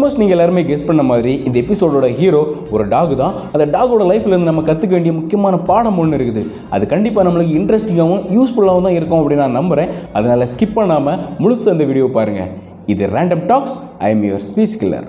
Almost நீங்கள் எல்லாருமே guess பண்ண மாதிரி இந்த எபிசோடோட ஹீரோ ஒரு டாக் தான். அந்த டாகோட லைஃப்லேருந்து நம்ம கற்றுக்க வேண்டிய முக்கியமான பாடம் ஒன்று இருக்குது. அது கண்டிப்பாக நம்மளுக்கு இன்ட்ரெஸ்டிங்காகவும் யூஸ்ஃபுல்லாகவும் தான் இருக்கும் அப்படின்னு நான் நம்புகிறேன் அதனால் ஸ்கிப் பண்ணாமல் முழுசு அந்த வீடியோ பாருங்கள் இது random talks I am your speech killer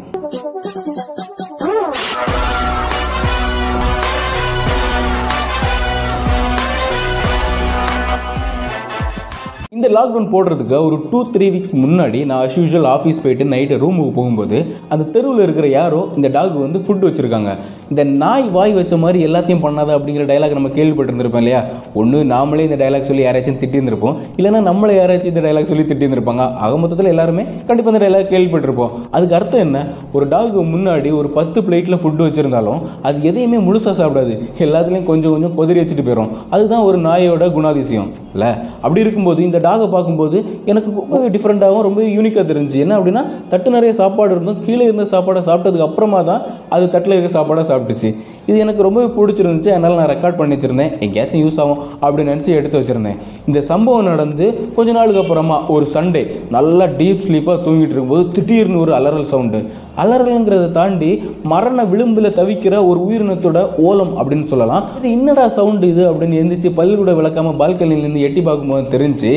lockdown போடுறதுக்கு ஒரு டூ த்ரீ வீக்ஸ் முன்னாடி நான் அஸ் யூஷுவல் ஆஃபீஸ் போயிட்டு நைட்டு ரூமுக்கு போகும்போது அந்த தெருவில் இருக்கிற யாரோ இந்த டாக் வந்து ஃபுட் வச்சுருக்காங்க. இந்த நாய் வாய் வச்ச மாதிரி எல்லாத்தையும் பண்ணாத அப்படிங்கிற டைலாக் நம்ம கேள்விப்பட்டிருந்திருப்போம் இல்லையா? ஒன்று நாமளே இந்த டைலாக் சொல்லி யாராச்சும் திட்டியிருந்திருப்போம் இல்லைனா நம்மளே யாராச்சும் இந்த டைலாக் சொல்லி திட்டியிருந்திருப்பாங்க ஆக மொத்தத்தில் எல்லாருமே கண்டிப்பாக இந்த டைலாக் கேள்விப்பட்டிருப்போம். அதுக்கு அர்த்தம் என்ன? ஒரு டாக்கு முன்னாடி ஒரு பத்து பிளேட்டில் ஃபுட்டு வச்சுருந்தாலும் அது எதையுமே முழுசாக சாப்பிடாது. எல்லாத்துலேயும் கொஞ்சம் கொஞ்சம் கொதிரி வச்சுட்டு போயிடும் அதுதான் ஒரு நாயோட குணாதிசயம். இல்லை? அப்படி இருக்கும்போது இந்த டாக் பார்க்கும்போது எனக்கு ரொம்ப டிஃப்ரெண்ட்டாகவும் ரொம்ப யூனிக்காக தெரிஞ்சு. என்ன அப்படின்னா தட்டு நிறைய சாப்பாடு இருந்தும் கீழே இருந்த சாப்பாடை சாப்பிட்டதுக்கு அப்புறமா தான் அது தட்டில் இருக்க சாப்பாடாக சாப்பிட்டுச்சு. இது எனக்கு ரொம்பவே பிடிச்சிருந்துச்சு. அதனால் நான் ரெக்கார்ட் பண்ணி வச்சுருந்தேன். எங்கேயாச்சும் யூஸ் ஆகும் அப்படின்னு நினச்சி எடுத்து வச்சுருந்தேன். இந்த சம்பவம் நடந்து கொஞ்ச நாளுக்கு அப்புறமா ஒரு சண்டே நல்லா டீப் ஸ்லீப்பாக தூங்கிட்டு இருக்கும்போது திடீர்னு ஒரு அலறல் சவுண்டு அலறலுங்கிறத தாண்டி மரண விளிம்பில் தவிக்கிற ஒரு உயிரினத்தோட ஓலம் அப்படின்னு சொல்லலாம். இது என்னடா சவுண்டு இது அப்படின்னு எந்திரிச்சு பல்லு கூட விளக்காம பால்கனிலேருந்து எட்டி பார்க்கும்போது தெரிஞ்சு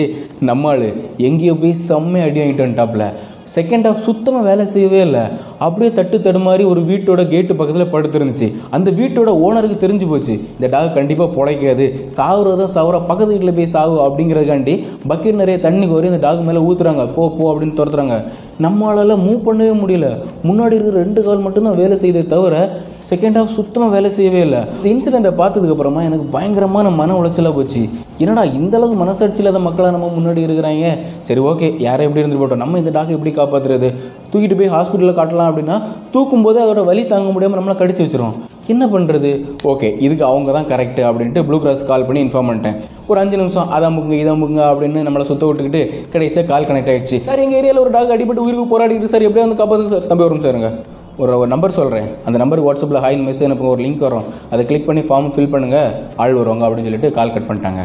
நம்மாள் எங்கேயோ போய் செம்ம அடி வாங்கிட்டு வந்துட்டாப்ல. செகண்ட் ஹாஃப் சுத்தமாக வேலை செய்யவே இல்லை. அப்படியே தட்டு தடுமாறி ஒரு வீட்டோட கேட்டு பக்கத்தில் படுத்துருந்துச்சு. அந்த வீட்டோட ஓனருக்கு தெரிஞ்சு போச்சு இந்த டாக் கண்டிப்பாக பிழைக்காது. சாகுறதா சாகுற பக்கத்து வீட்டில் போய் சாகு அப்படிங்கிறதுக்காண்டி பக்கெட் நிறைய தண்ணி கோரி அந்த டாக் மேலே ஊற்றுறாங்க போ போ அப்படின்னு துரத்துறாங்க. நம்மளால் மூவ் பண்ணவே முடியல. முன்னாடி இருக்கிற ரெண்டு கால் மட்டும்தான் வேலை செய்தே தவிர செகண்ட் ஹாஃப் சுத்தமாக வேலை செய்யவே இல்லை. இந்த இன்சிடெண்ட்டை பார்த்ததுக்கப்புறமா எனக்கு பயங்கரமான மன உளைச்சலாக போச்சு. என்னடா இந்தளவுக்கு மனசாட்சி இல்லாத மக்களாக நம்ம முன்னாடி இருக்கிறாங்க? சரி ஓகே யாரை எப்படி இருந்து போட்டோம்? நம்ம இந்த டாக்கை எப்படி காப்பாற்றுறது தூக்கிட்டு போய் ஹாஸ்பிட்டலில் காட்டலாம் அப்படின்னா தூக்கும் போது அதோட வலி தாங்க முடியாமல் நம்மளை கடிச்சு வச்சிரும். என்ன பண்ணுறது ஓகே இதுக்கு அவங்க தான் கரெக்டு அப்படின்ட்டு ப்ளூ கிராஸ் கால் பண்ணி இன்ஃபார்ம் பண்ணிட்டேன். ஒரு அஞ்சு நிமிஷம் அதை அமுக்குங்க இதை அமுக்குங்க அப்படின்னு நம்மளை சுத்த விட்டுக்கிட்டு கடைசியாக கால் கனெக்ட் ஆகிடுச்சு சார் எங்கள் ஏரியாவில் ஒரு டாக் அடிபட்டு உயிருக்கு போராடிட்டு சார் எப்படியா வந்து காப்பாதுங்க சார். தம்பி வரும் சாருங்க ஒரு ஒரு நம்பர் சொல்கிறேன் அந்த நம்பருக்கு வாட்ஸ்அப்பில் ஹாய் மெசேஜ் எனக்கு ஒரு லிங்க் வரும். அதை கிளிக் பண்ணி ஃபார்ம் ஃபில் பண்ணுங்கள் ஆள் வருவாங்க அப்படின்னு சொல்லிட்டு கால் கட் பண்ணிட்டாங்க.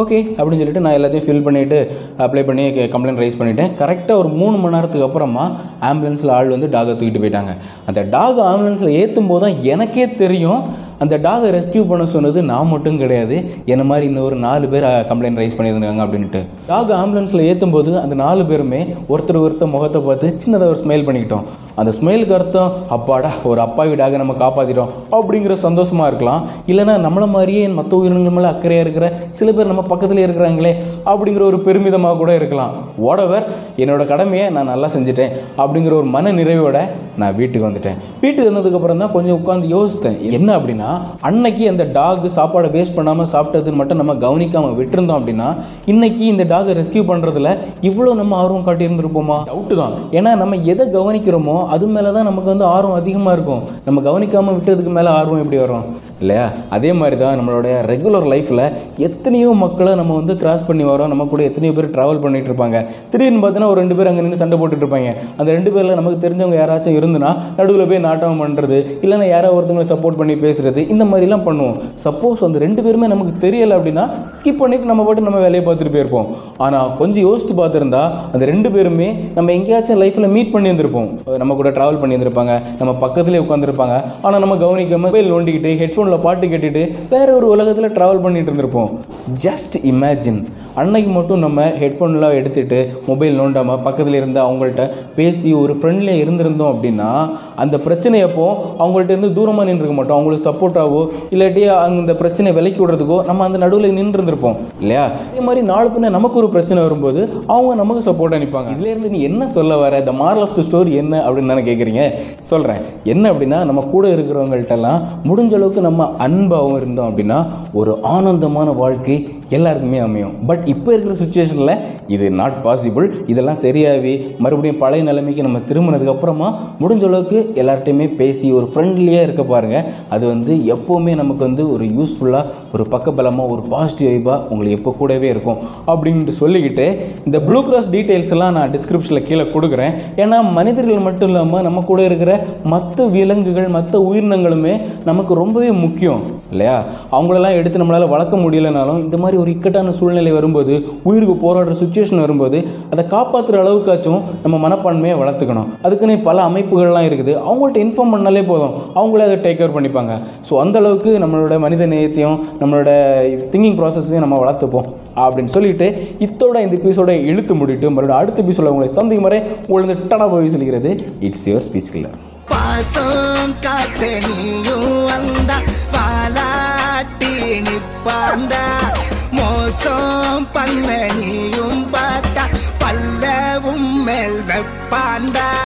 ஓகே அப்படின்னு சொல்லிட்டு நான் எல்லாத்தையும் ஃபில் பண்ணிவிட்டு அப்ளை பண்ணி கம்ப்ளைண்ட் ரைஸ் பண்ணிவிட்டேன் கரெக்டாக ஒரு மூணு மணி நேரத்துக்கு அப்புறமா ஆம்புலன்ஸில் ஆள் வந்து டாகை தூக்கிட்டு போயிட்டாங்க. அந்த டாக் ஆம்புலன்ஸில் ஏற்றும் போது தான் எனக்கே தெரியும் அந்த டாகை ரெஸ்கியூ பண்ண சொன்னது நான் மட்டும் கிடையாது. என்ன மாதிரி இன்னொரு நாலு பேர் கம்ப்ளைண்ட் ரைஸ் பண்ணியிருந்தாங்க அப்படின்ட்டு டாக் ஆம்புலன்ஸில் ஏற்றும் போது அந்த நாலு பேருமே ஒருத்தர் ஒருத்தர் முகத்தை பார்த்து சின்னதாக ஒரு ஸ்மைல் பண்ணிக்கிட்டோம். அந்த ஸ்மைலுக்கு அர்த்தம் அப்பாடா ஒரு அப்பாவி டாகை நம்ம காப்பாற்றிட்டோம் அப்படிங்கிற சந்தோஷமாக இருக்கலாம். இல்லைனா நம்மளை மாதிரியே மற்ற உயிரினங்கள் மேலே அக்கறையாக இருக்கிற சில பேர் நம்ம பக்கத்தில் இருக்கிறாங்களே அப்படிங்கிற ஒரு பெருமிதமாக கூட இருக்கலாம். ஓடவர் என்னோட கடமையை நான் நல்லா செஞ்சுட்டேன் அப்படிங்கிற ஒரு மன நிறைவோட நான் வீட்டுக்கு வந்துட்டேன். வீட்டுக்கு வந்ததுக்கப்புறம் தான் கொஞ்சம் உட்காந்து யோசித்தேன் என்ன அப்படின்னா அன்னைக்கு அந்த டாக் சாப்பாடை வேஸ்ட் பண்ணாமல் சாப்பிட்டதுன்னு மட்டும் நம்ம கவனிக்காமல் விட்டுருந்தோம் அப்படின்னா இன்னைக்கு இந்த டாகை ரெஸ்கியூ பண்ணுறதுல இவ்வளோ நம்ம ஆர்வம் காட்டியிருந்திருப்போமா? டவுட்டு தான். ஏன்னா நம்ம எதை கவனிக்கிறோமோ அது மேலே தான் நமக்கு வந்து ஆர்வம் அதிகமாக இருக்கும். நம்ம கவனிக்காமல் விட்டதுக்கு மேலே ஆர்வம் எப்படி வரும்? இல்லையா? அதே மாதிரி தான் நம்மளுடைய ரெகுலர் லைஃப்பில் எத்தனையோ மக்களை நம்ம வந்து கிராஸ் பண்ணி வரோம் நம்ம கூட எத்தனையோ பேர் ட்ராவல் பண்ணிகிட்டு இருப்பாங்க. திடீர்னு பார்த்தீங்கன்னா ஒரு ரெண்டு பேர் அங்கே நின்று சண்டை போட்டுட்டு இருப்பாங்க. அந்த ரெண்டு பேரில் நமக்கு தெரிஞ்சவங்க யாராச்சும் இருந்துன்னா நடுவில் போய் நாட்டம் பண்ணுறது இல்லைன்னா யாரோ ஒருத்தவங்களை சப்போர்ட் பண்ணி பேசுறது இந்த மாதிரிலாம் பண்ணுவோம். சப்போஸ் அந்த ரெண்டு பேருமே நமக்கு தெரியலை அப்படின்னா ஸ்கிப் பண்ணிட்டு நம்ம பாட்டு நம்ம வேலையை பார்த்துட்டு போயிருப்போம். ஆனால் கொஞ்சம் யோசித்து பார்த்துருந்தா அந்த ரெண்டு பேருமே நம்ம எங்கேயாச்சும் லைஃப்பில் மீட் பண்ணியிருந்திருப்போம் நம்ம கூட ட்ராவல் பண்ணியிருந்திருப்பாங்க நம்ம பக்கத்துலேயே உட்காந்துருப்பாங்க ஆனால் நம்ம கவனிக்காமல் மொபைல் நோண்டிக்கிட்டு ஹெட்ஃபோனில் பாட்டு கேட்டுட்டு வேற ஒரு உலகத்தில் ட்ராவல் பண்ணிட்டு இருந்திருப்போம். ஜஸ்ட் இமேஜின் அன்னைக்கு மட்டும் நம்ம ஹெட்ஃபோன்லாம் எடுத்துகிட்டு மொபைல் நோண்டாமல் பக்கத்தில் இருந்து அவங்கள்ட்ட பேசி ஒரு ஃப்ரெண்ட்லியாக இருந்திருந்தோம் அப்படின்னா அந்த பிரச்சனையப்போ அவங்கள்ட்ட இருந்து தூரமாக நின்றுக்க மாட்டோம். அவங்களுக்கு சப்போர்ட்டாவோ இல்லாட்டி அந்த பிரச்சனை விலக்கி விடுறதுக்கோ நம்ம அந்த நடுவில் நின்றுருந்துருப்போம். இல்லையா? இதே மாதிரி நாலு பின்ன நமக்கு ஒரு பிரச்சனை வரும்போது அவங்க நமக்கு சப்போர்ட்டாக நிற்பாங்க இதுலேருந்து நீ என்ன சொல்ல வர? The moral of the story என்ன அப்படின்னு தானே கேட்குறீங்க சொல்கிறேன் என்ன அப்படின்னா நம்ம கூட இருக்கிறவங்கள்ட்டெல்லாம் முடிஞ்ச அளவுக்கு நம்ம அன்பாகவும் இருந்தோம் அப்படின்னா ஒரு ஆனந்தமான வாழ்க்கை எல்லாருக்குமே அமையும். பட் இப்போ இருக்கிற சுச்சுவேஷனில் இது நாட் பாசிபிள் இதெல்லாம் சரியாகி மறுபடியும் பழைய நிலைமைக்கு நம்ம திரும்பினதுக்கு அப்புறமா முடிஞ்ச அளவுக்கு எல்லார்ட்டையுமே பேசி ஒரு ஃப்ரெண்ட்லியாக இருக்க பாருங்கள் அது வந்து எப்போவுமே நமக்கு வந்து ஒரு யூஸ்ஃபுல்லாக ஒரு பக்கபலமாக ஒரு பாசிட்டிவ் வைப்பாக உங்களுக்கு எப்போ கூடவே இருக்கும். அப்படின்ட்டு சொல்லிக்கிட்டு இந்த ப்ளூ கிராஸ் டீட்டெயில்ஸ் எல்லாம் நான் டிஸ்கிரிப்ஷனில் கீழே கொடுக்குறேன். ஏன்னா மனிதர்கள் மட்டும் இல்லாமல் நம்ம கூட இருக்கிற மற்ற விலங்குகள் மற்ற உயிரினங்களுமே நமக்கு ரொம்பவே முக்கியம் இல்லையா? அவங்களெல்லாம் எடுத்து நம்மளால் வளர்க்க முடியலனாலும் இந்த மாதிரி ஒரு இக்கட்டான சூழ்நிலை வரும்போது உயிருக்கு போராடுற சுச்சுவேஷன் வரும்போது அதை காப்பாற்றுற அளவுக்காச்சும் நம்ம மனப்பான்மையை வளர்த்துக்கணும். அதுக்குன்னு பல அமைப்புகள்லாம் இருக்குது. அவங்கள்ட்ட இன்ஃபார்ம் பண்ணாலே போதும். அவங்களே அதை டேக் கேர் பண்ணிப்பாங்க. ஸோ அந்த அளவுக்கு நம்மளோட மனித நேயத்தையும் நம்மளோட திங்கிங் ப்ராசஸையும் நம்ம வளர்த்துப்போம் அப்படின்னு சொல்லிட்டு இத்தோட இந்த எபிசோட இழுத்து முடிட்டு மறுபடியும் அடுத்த எபிசோட உங்களை சந்திக்கும் வரை உங்களுக்கு டடா போய் சொல்கிறது இட்ஸ் யுவர் ஸ்பீச் கில்லர் பாசம் காத்த நீயும் வந்தா மோசம் பண்ண நீயும் பார்த்தா